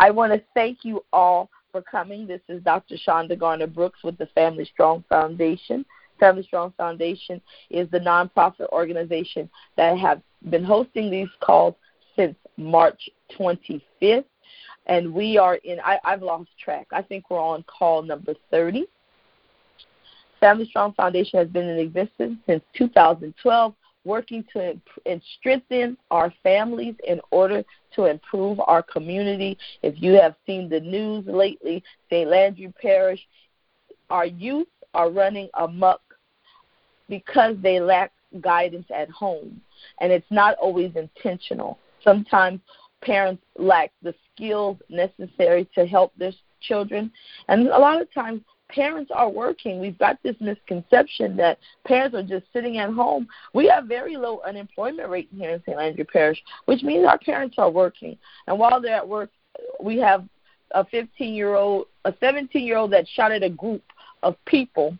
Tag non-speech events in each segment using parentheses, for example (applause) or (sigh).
I want to thank you all for coming. This is Dr. Shonda Garner Brooks with the Family Strong Foundation. Family Strong Foundation is the nonprofit organization that have been hosting these calls since March 25th. And we are in, I, I've lost track. I think we're on call number 30. Family Strong Foundation has been in existence since 2012, working to imp- strengthen our families in order to improve our community. If you have seen the news lately, St. Landry Parish, our youth are running amok because they lack guidance at home. And it's not always intentional. Sometimes parents lack the skills necessary to help their children. And a lot of times parents are working. We've got this misconception that parents are just sitting at home. We have very low unemployment rate here in St. Landry Parish, which means our parents are working. And while they're at work, we have a 15 year old, a 17 year old that shot at a group of people,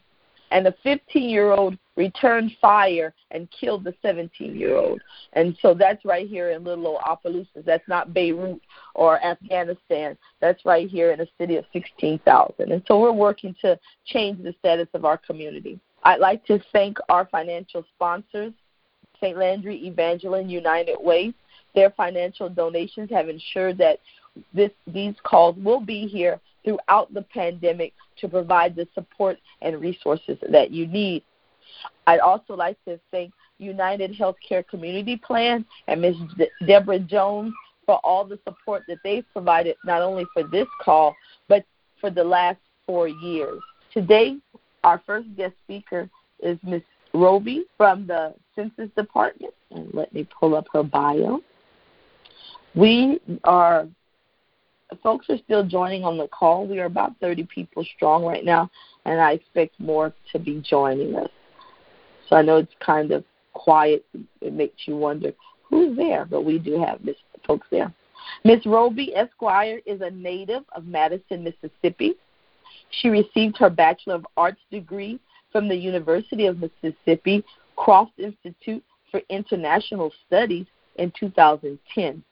and a 15 year old returned fire and killed the 17 year old. And so that's right here in little old Opelousas. That's not Beirut or Afghanistan. That's right here in a city of 16,000. And so we're working to change the status of our community. I'd like to thank our financial sponsors, St. Landry Evangeline United Way. Their financial donations have ensured that this, these calls will be here throughout the pandemic to provide the support and resources that you need. I'd also like to thank United Healthcare Community Plan and Ms. De- Deborah Jones for all the support that they've provided, not only for this call, but for the last four years. Today, our first guest speaker is Ms. Roby from the Census Department. And let me pull up her bio. We are folks are still joining on the call. We are about 30 people strong right now, and I expect more to be joining us. So I know it's kind of quiet. It makes you wonder who's there, but we do have Miss folks there. Miss Roby Esquire is a native of Madison, Mississippi. She received her Bachelor of Arts degree from the University of Mississippi Croft Institute for International Studies in 2010.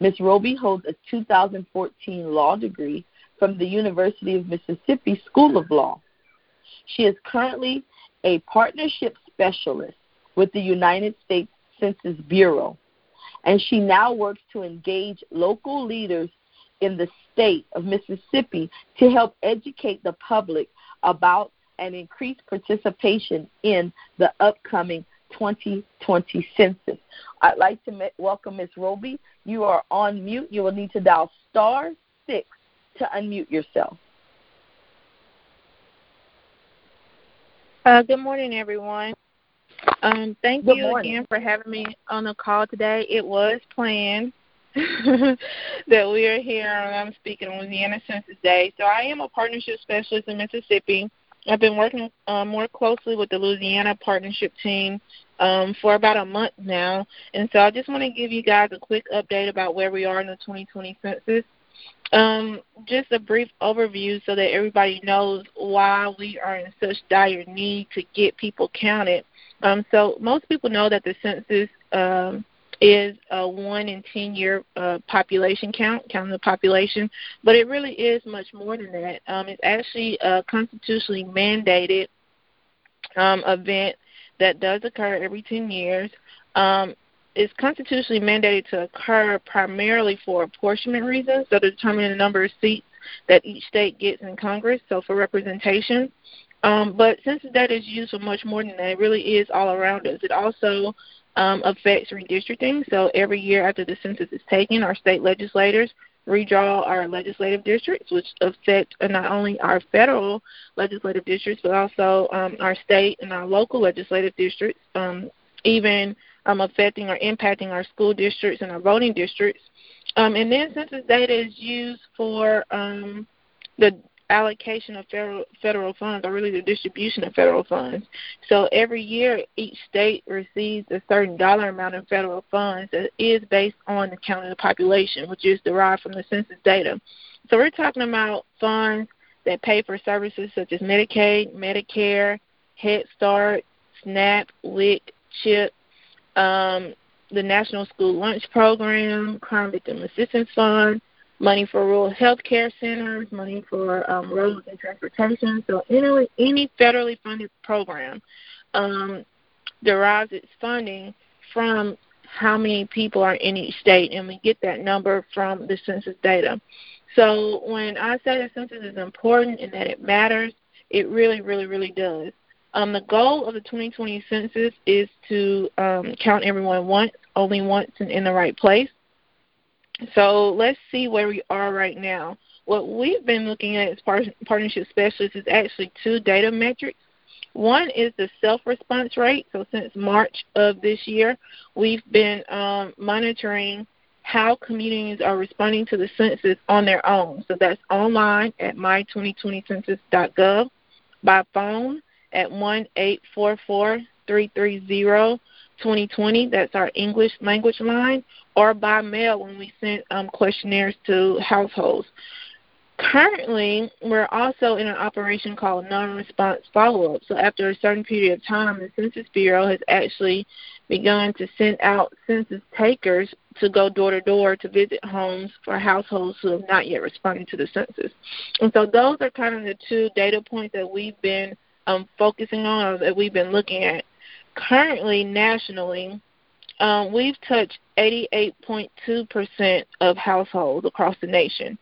Ms. Roby holds a 2014 law degree from the University of Mississippi School of Law. She is currently a partnership specialist with the United States Census Bureau, and she now works to engage local leaders in the state of Mississippi to help educate the public about and increase participation in the upcoming 2020 census. I'd like to welcome Ms. Roby. You are on mute. You will need to dial star six to unmute yourself. Uh, good morning, everyone. Um, thank Good you morning. again for having me on the call today. It was planned (laughs) that we are here and I'm speaking on Louisiana Census Day. So I am a partnership specialist in Mississippi. I've been working uh, more closely with the Louisiana partnership team um, for about a month now. And so I just want to give you guys a quick update about where we are in the 2020 census. Um, just a brief overview so that everybody knows why we are in such dire need to get people counted. Um, so most people know that the census um, is a one in ten year uh, population count, counting the population, but it really is much more than that. Um, it's actually a constitutionally mandated um, event that does occur every ten years. Um, it's constitutionally mandated to occur primarily for apportionment reasons, so to determine the number of seats that each state gets in Congress, so for representation. Um, but census data is used for much more than that. It really is all around us. It also um, affects redistricting. So every year after the census is taken, our state legislators redraw our legislative districts, which affect not only our federal legislative districts, but also um, our state and our local legislative districts, um, even um, affecting or impacting our school districts and our voting districts. Um, and then census data is used for um, the allocation of federal federal funds or really the distribution of federal funds. So every year each state receives a certain dollar amount of federal funds that is based on the count of the population, which is derived from the census data. So we're talking about funds that pay for services such as Medicaid, Medicare, Head Start, SNAP, WIC, CHIP, um, the National School Lunch Program, Crime Victim Assistance Fund, money for rural health care centers, money for um, roads and transportation. So any any federally funded program um, derives its funding from how many people are in each state, and we get that number from the census data. So when I say the census is important and that it matters, it really, really, really does. Um, the goal of the 2020 census is to um, count everyone once, only once, and in the right place. So let's see where we are right now. What we've been looking at as partnership specialists is actually two data metrics. One is the self response rate. So since March of this year, we've been um, monitoring how communities are responding to the census on their own. So that's online at my2020census.gov, by phone at one eight four four three three zero 2020. That's our English language line, or by mail when we send um, questionnaires to households. Currently, we're also in an operation called non-response follow-up. So after a certain period of time, the Census Bureau has actually begun to send out census takers to go door to door to visit homes for households who have not yet responded to the census. And so those are kind of the two data points that we've been um, focusing on or that we've been looking at currently nationally, um, we've touched 88.2% of households across the nation.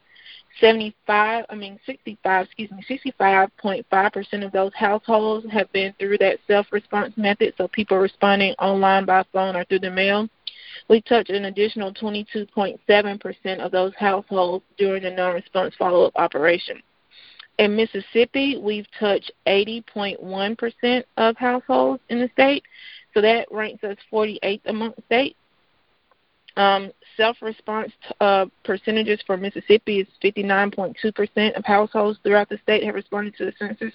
75, I mean 65, excuse me, 65.5% of those households have been through that self-response method, so people responding online by phone or through the mail. We touched an additional 22.7% of those households during the non-response follow-up operation. In Mississippi, we've touched 80.1% of households in the state, so that ranks us 48th among states. Um, self-response uh, percentages for Mississippi is 59.2% of households throughout the state have responded to the census.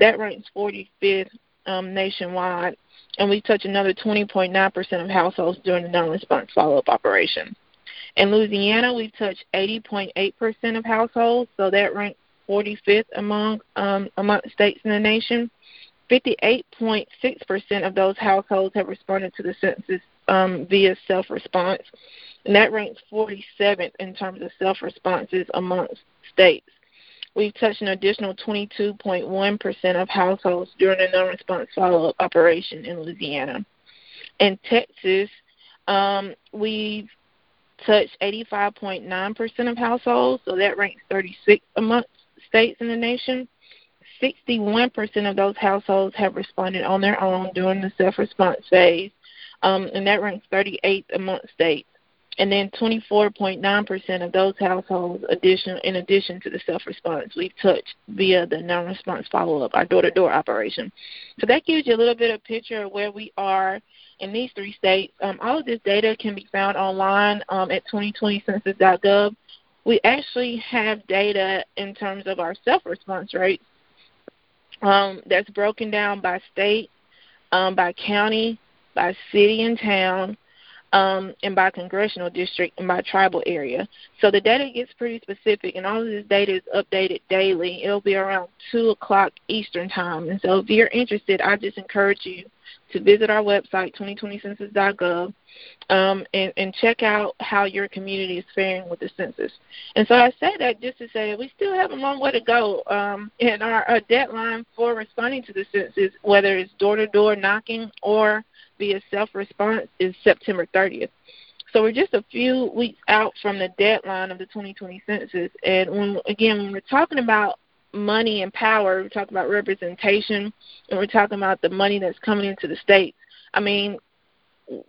That ranks 45th um, nationwide, and we touch another 20.9% of households during the non-response follow-up operation. In Louisiana, we've touched 80.8% of households, so that ranks 45th among um, among states in the nation. 58.6% of those households have responded to the census um, via self-response, and that ranks 47th in terms of self-responses amongst states. We've touched an additional 22.1% of households during the non-response follow-up operation in Louisiana. In Texas, um, we've touched 85.9% of households, so that ranks 36th amongst states in the nation, 61% of those households have responded on their own during the self response phase, um, and that ranks 38th among states. And then 24.9% of those households, addition, in addition to the self response, we've touched via the non response follow up, our door to door operation. So that gives you a little bit of picture of where we are in these three states. Um, all of this data can be found online um, at 2020census.gov we actually have data in terms of our self response rates um, that's broken down by state, um, by county, by city and town, um, and by congressional district and by tribal area. So the data gets pretty specific, and all of this data is updated daily. It'll be around 2 o'clock Eastern Time. And so if you're interested, I just encourage you to visit our website, 2020census.gov, um, and, and check out how your community is faring with the census. And so I say that just to say we still have a long way to go. Um, and our, our deadline for responding to the census, whether it's door to door knocking or via self response, is September 30th. So we're just a few weeks out from the deadline of the 2020 census. And when, again, when we're talking about money and power, we're talking about representation, and we're talking about the money that's coming into the state. I mean,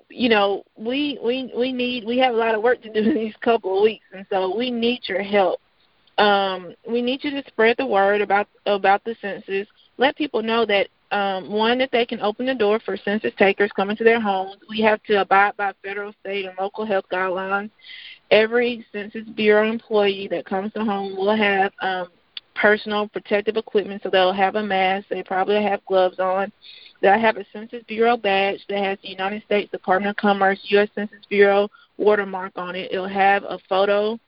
you know, we we we need we have a lot of work to do in these couple of weeks, and so we need your help. Um, we need you to spread the word about about the census. Let people know that um, one that they can open the door for census takers coming to their homes. We have to abide by federal, state, and local health guidelines. Every Census Bureau employee that comes to home will have um, personal protective equipment, so they'll have a mask. They probably have gloves on. They'll have a Census Bureau badge that has the United States Department of Commerce U.S. Census Bureau watermark on it. It'll have a photo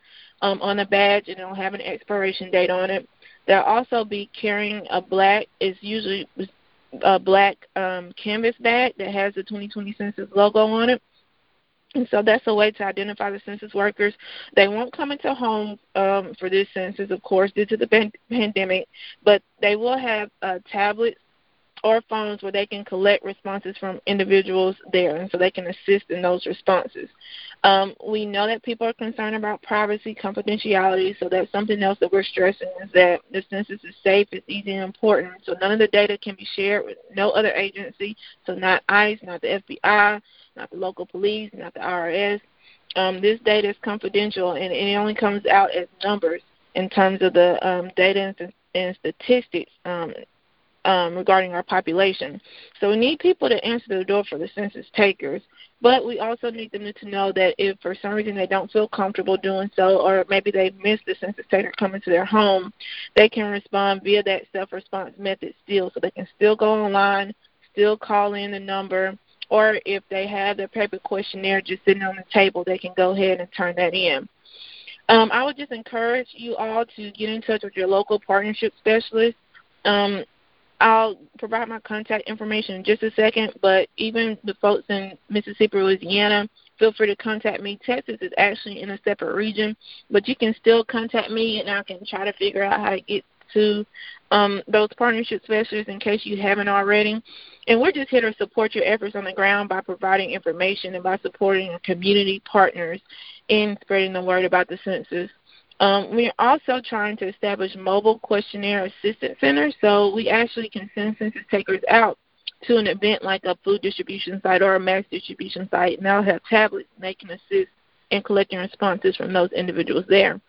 um, on the badge, and it'll have an expiration date on it. They'll also be carrying a black, it's usually a black um, canvas bag that has the 2020 Census logo on it. And so that's a way to identify the census workers. They won't come into homes um, for this census, of course, due to the pan- pandemic, but they will have uh, tablets or phones where they can collect responses from individuals there, and so they can assist in those responses. Um, we know that people are concerned about privacy, confidentiality, so that's something else that we're stressing is that the census is safe, it's easy, and important. So none of the data can be shared with no other agency, so not ICE, not the FBI, not the local police, not the IRS. Um, this data is confidential, and, it only comes out as numbers in terms of the um, data and, and statistics um, um, regarding our population. So we need people to answer the door for the census takers, but we also need them to know that if for some reason they don't feel comfortable doing so, or maybe they missed the census taker coming to their home, they can respond via that self-response method still. So they can still go online, still call in the number, or if they have their paper questionnaire just sitting on the table, they can go ahead and turn that in. Um, I would just encourage you all to get in touch with your local partnership specialist. Um, I'll provide my contact information in just a second, but even the folks in Mississippi, Louisiana, feel free to contact me. Texas is actually in a separate region, but you can still contact me and I can try to figure out how to get to um, those partnership specialists in case you haven't already. And we're just here to support your efforts on the ground by providing information and by supporting community partners in spreading the word about the census. Um, we're also trying to establish mobile questionnaire assistance centers, so we actually can send census takers out to an event like a food distribution site or a mass distribution site, and they'll have tablets and they can assist in collecting responses from those individuals there.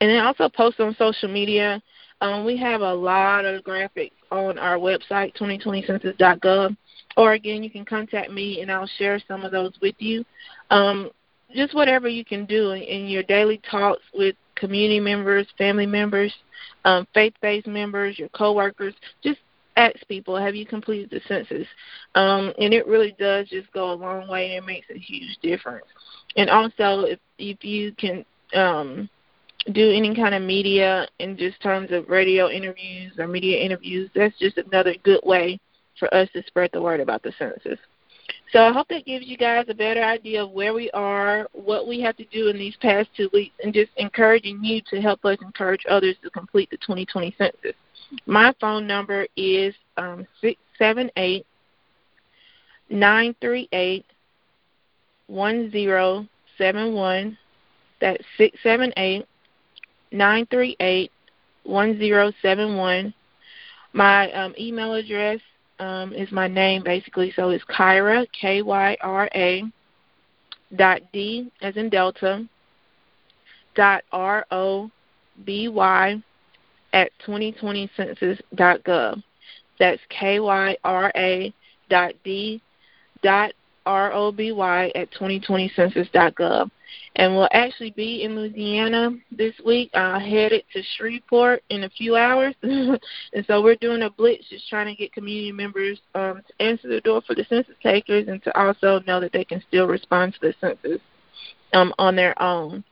And then also post on social media. Um, we have a lot of graphics on our website, 2020census.gov. Or again, you can contact me and I'll share some of those with you. Um, just whatever you can do in, your daily talks with community members, family members, um, faith-based members, your coworkers. Just ask people, have you completed the census? Um, and it really does just go a long way, and it makes a huge difference. And also, if if you can um, do any kind of media in just terms of radio interviews or media interviews, that's just another good way for us to spread the word about the census. So I hope that gives you guys a better idea of where we are, what we have to do in these past two weeks, and just encouraging you to help us encourage others to complete the 2020 census. My phone number is um, 678 938 1071. That's 678 938 1071. My um, email address um, is my name basically. So it's Kyra K Y R A dot D as in Delta dot R O B Y at 2020census.gov. That's K Y R A dot D dot R O B Y at 2020census.gov and we'll actually be in Louisiana this week. Uh, headed to Shreveport in a few hours, (laughs) and so we're doing a blitz, just trying to get community members um, to answer the door for the census takers, and to also know that they can still respond to the census um, on their own.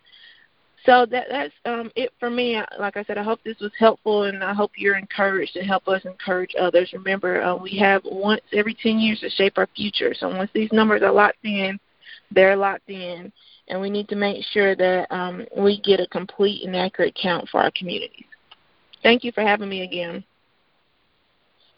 So that that's um, it for me. Like I said, I hope this was helpful, and I hope you're encouraged to help us encourage others. Remember, uh, we have once every 10 years to shape our future. So once these numbers are locked in, they're locked in and we need to make sure that um, we get a complete and accurate count for our communities. Thank you for having me again.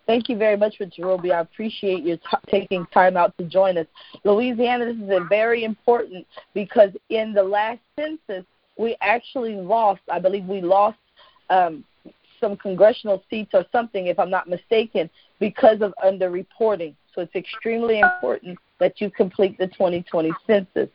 Thank you very much, Richard Roby. I appreciate you t- taking time out to join us. Louisiana, this is very important because in the last census, we actually lost, I believe we lost um, some congressional seats or something, if I'm not mistaken, because of underreporting. So it's extremely important that you complete the 2020 census.